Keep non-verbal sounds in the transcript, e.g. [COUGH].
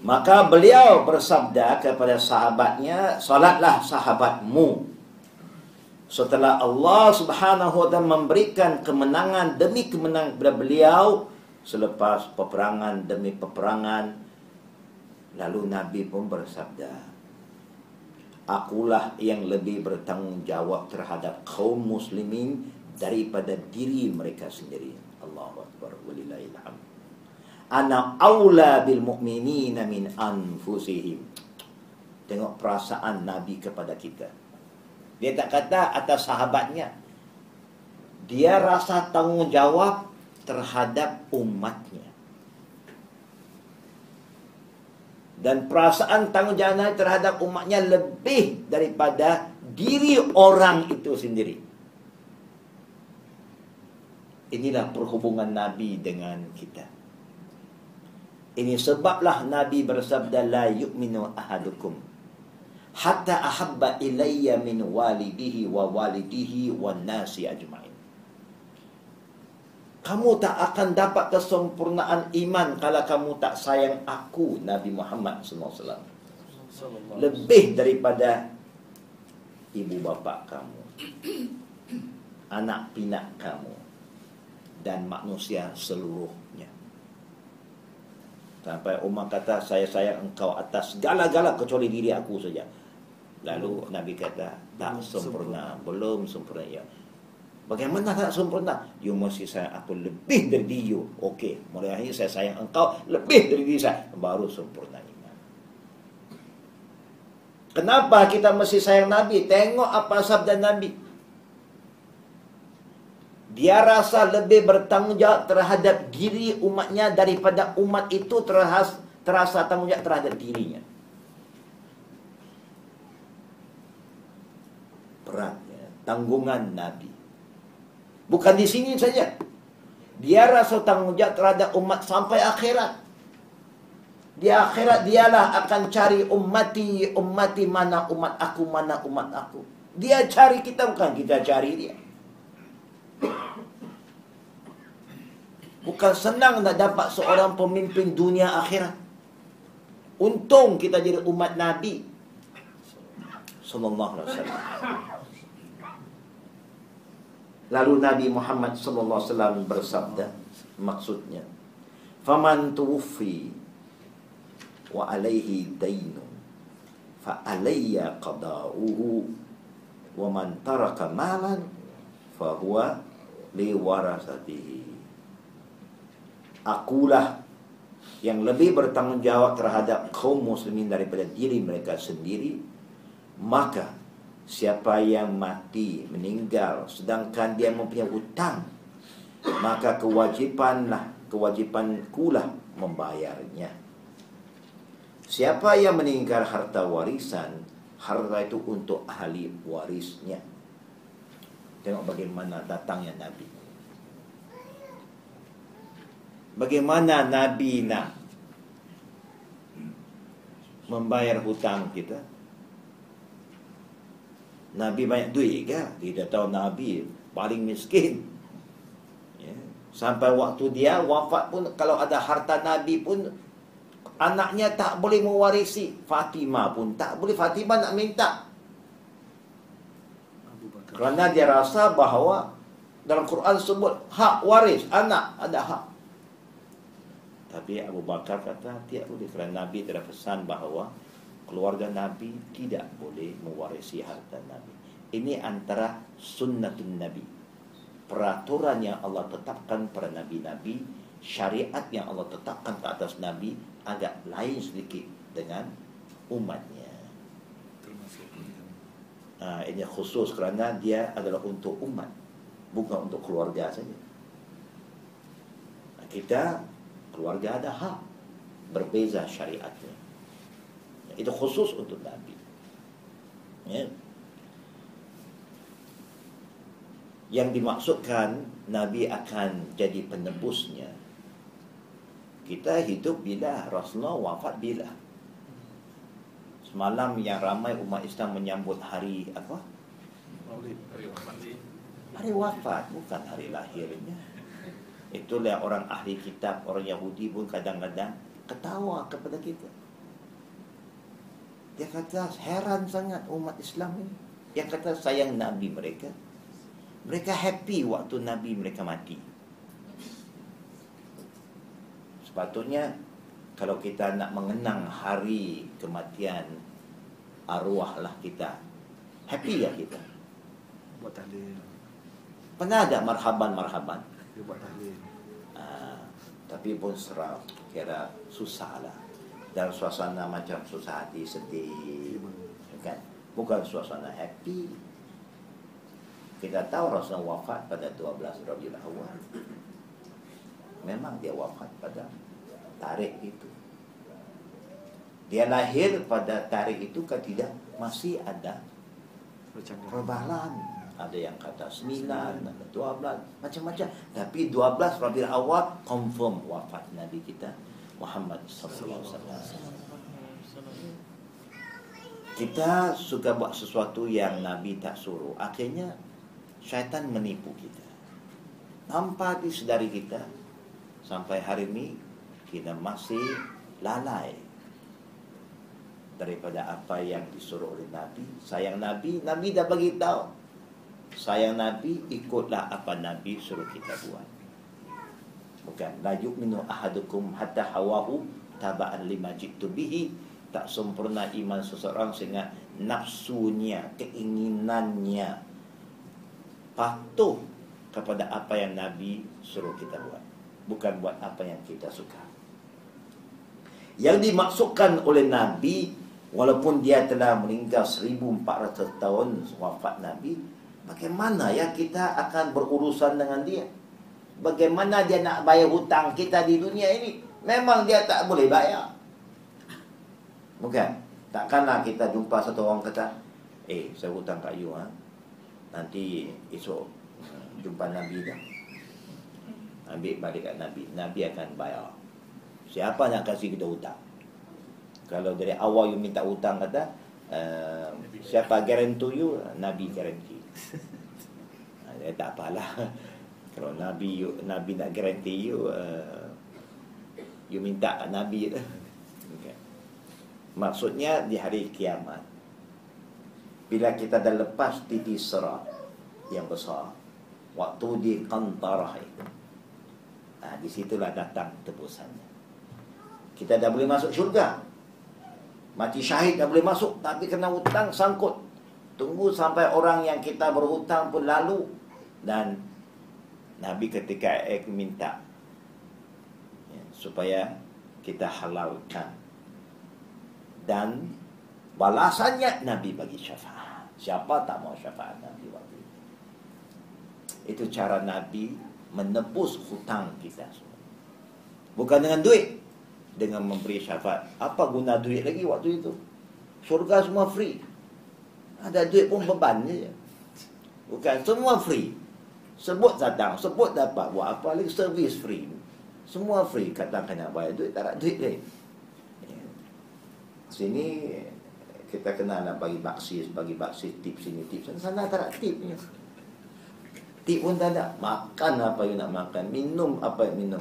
Maka beliau bersabda kepada sahabatnya, Salatlah sahabatmu. Setelah Allah subhanahu wa memberikan kemenangan demi kemenangan kepada beliau, selepas peperangan demi peperangan, lalu Nabi pun bersabda, Akulah yang lebih bertanggungjawab terhadap kaum muslimin daripada diri mereka sendiri. Allahu Akbar. Walillahilhamd ana aula bil mu'minina min anfusihim. Tengok perasaan Nabi kepada kita. Dia tak kata atas sahabatnya. Dia rasa tanggungjawab terhadap umatnya. Dan perasaan tanggungjawab terhadap umatnya lebih daripada diri orang itu sendiri. Inilah perhubungan Nabi dengan kita. Ini sebablah Nabi bersabda la yu'minu ahadukum hatta ahabba ilayya min walidihi wa walidihi wa nasi ajma'in. Kamu tak akan dapat kesempurnaan iman kalau kamu tak sayang aku Nabi Muhammad SAW. Lebih daripada ibu bapa kamu, anak pinak kamu dan manusia seluruhnya. Sampai Umar kata saya sayang engkau atas segala-gala kecuali diri aku saja. Lalu Nabi kata tak sempurna, belum sempurna ya. Bagaimana tak sempurna? You mesti sayang aku lebih dari you. Okey, mulai hari ini saya sayang engkau lebih dari diri saya. Baru sempurna iman. Kenapa kita mesti sayang Nabi? Tengok apa sabda Nabi. Dia rasa lebih bertanggungjawab terhadap diri umatnya daripada umat itu terasa, terasa tanggungjawab terhadap dirinya. Beratnya tanggungan Nabi. Bukan di sini saja. Dia rasa tanggungjawab terhadap umat sampai akhirat. Di akhirat dialah akan cari ummati, ummati mana umat aku, mana umat aku. Dia cari kita bukan kita cari dia. Bukan senang nak dapat seorang pemimpin dunia akhirat. Untung kita jadi umat Nabi. Sallallahu alaihi wasallam. Lalu Nabi Muhammad sallallahu alaihi wasallam bersabda maksudnya, "Faman tuwfi wa alaihi dainun fa alayya qada'uhu wa man taraka malan fa huwa li warasatihi." Akulah yang lebih bertanggungjawab terhadap kaum muslimin daripada diri mereka sendiri. Maka siapa yang mati meninggal sedangkan dia mempunyai hutang maka kewajipanlah kewajipan kulah membayarnya. Siapa yang meninggal harta warisan harta itu untuk ahli warisnya. Tengok bagaimana datangnya nabi Bagaimana Nabi nak membayar hutang kita? Nabi banyak duit ke? Kita tahu Nabi paling miskin. Ya. Sampai waktu dia wafat pun kalau ada harta Nabi pun anaknya tak boleh mewarisi. Fatimah pun tak boleh. Fatimah nak minta. Kerana dia rasa bahawa dalam Quran sebut hak waris anak ada hak. Tapi Abu Bakar kata tidak boleh kerana Nabi telah pesan bahawa keluarga Nabi tidak boleh mewarisi harta Nabi. Ini antara sunnatun Nabi. Peraturan yang Allah tetapkan pada Nabi-Nabi, syariat yang Allah tetapkan ke atas Nabi agak lain sedikit dengan umatnya. Ha, ini khusus kerana dia adalah untuk umat, bukan untuk keluarga saja. Kita keluarga ada hak berbeza syariatnya. Itu khusus untuk nabi. Ya. Yang dimaksudkan nabi akan jadi penebusnya. Kita hidup bila Rasulullah wafat bila? Semalam yang ramai umat Islam menyambut hari apa? Hari wafat. Bukan hari lahirnya Itulah orang ahli kitab, orang Yahudi pun kadang-kadang ketawa kepada kita. Dia kata heran sangat umat Islam ini. Yang kata sayang Nabi mereka. Mereka happy waktu Nabi mereka mati. Sepatutnya kalau kita nak mengenang hari kematian arwahlah kita. Happy ya kita. Buat tahlil. Pernah ada marhaban-marhaban. Dia buat tahlil. Ah, tapi pun seram. Kira susah lah. Dalam suasana macam susah hati, sedih. Kan? Bukan suasana happy. Kita tahu Rasulullah wafat pada 12 Rabiul Awal. Memang dia wafat pada tarikh itu. Dia lahir pada tarikh itu kan tidak masih ada Bercanda. Ada yang kata 9, ada 12, macam-macam. Tapi 12 Rabiul Awal confirm wafat Nabi kita Muhammad sallallahu alaihi wasallam. Kita suka buat sesuatu yang Nabi tak suruh. Akhirnya syaitan menipu kita. Tanpa disedari kita sampai hari ini kita masih lalai daripada apa yang disuruh oleh Nabi. Sayang Nabi, Nabi dah bagi tahu. Sayang Nabi, ikutlah apa Nabi suruh kita buat. Bukan la yu'minu ahadukum hatta hawahu taba'an lima jitu bihi tak sempurna iman seseorang sehingga nafsunya, keinginannya patuh kepada apa yang Nabi suruh kita buat. Bukan buat apa yang kita suka. Yang dimaksudkan oleh Nabi walaupun dia telah meninggal 1400 tahun wafat Nabi, bagaimana ya kita akan berurusan dengan dia? Bagaimana dia nak bayar hutang kita di dunia ini? Memang dia tak boleh bayar. Bukan. Takkanlah kita jumpa satu orang kata, "Eh, saya hutang kat you ha. Nanti esok uh, jumpa Nabi dah." Ambil balik kat Nabi. Nabi akan bayar. Siapa nak kasih kita hutang? Kalau dari awal you minta hutang kata, uh, siapa guarantee you? Nabi guarantee. [LAUGHS] Eh, tak apalah. Kalau Nabi you, Nabi nak guarantee you, uh, you minta Nabi. Okay. Maksudnya di hari kiamat Bila kita dah lepas titi serat Yang besar Waktu di kantarah itu nah, Di situlah datang tebusannya Kita dah boleh masuk syurga Mati syahid dah boleh masuk Tapi kena hutang sangkut Tunggu sampai orang yang kita berhutang pun lalu Dan Nabi ketika ek minta ya, Supaya kita halalkan dan balasannya Nabi bagi syafaat. Siapa tak mau syafaat Nabi waktu itu? Itu cara Nabi menebus hutang kita semua. Bukan dengan duit, dengan memberi syafaat. Apa guna duit lagi waktu itu? Surga semua free. Ada duit pun beban je. Bukan semua free. Sebut datang, sebut dapat buat apa lagi servis free. Semua free katakan nak bayar duit tak ada duit lagi. Sini kita kena nak bagi baksis, bagi baksis tip sini tip sana. Sana tak ada tip ni. Tip pun tak ada. Makan apa yang nak makan, minum apa yang minum.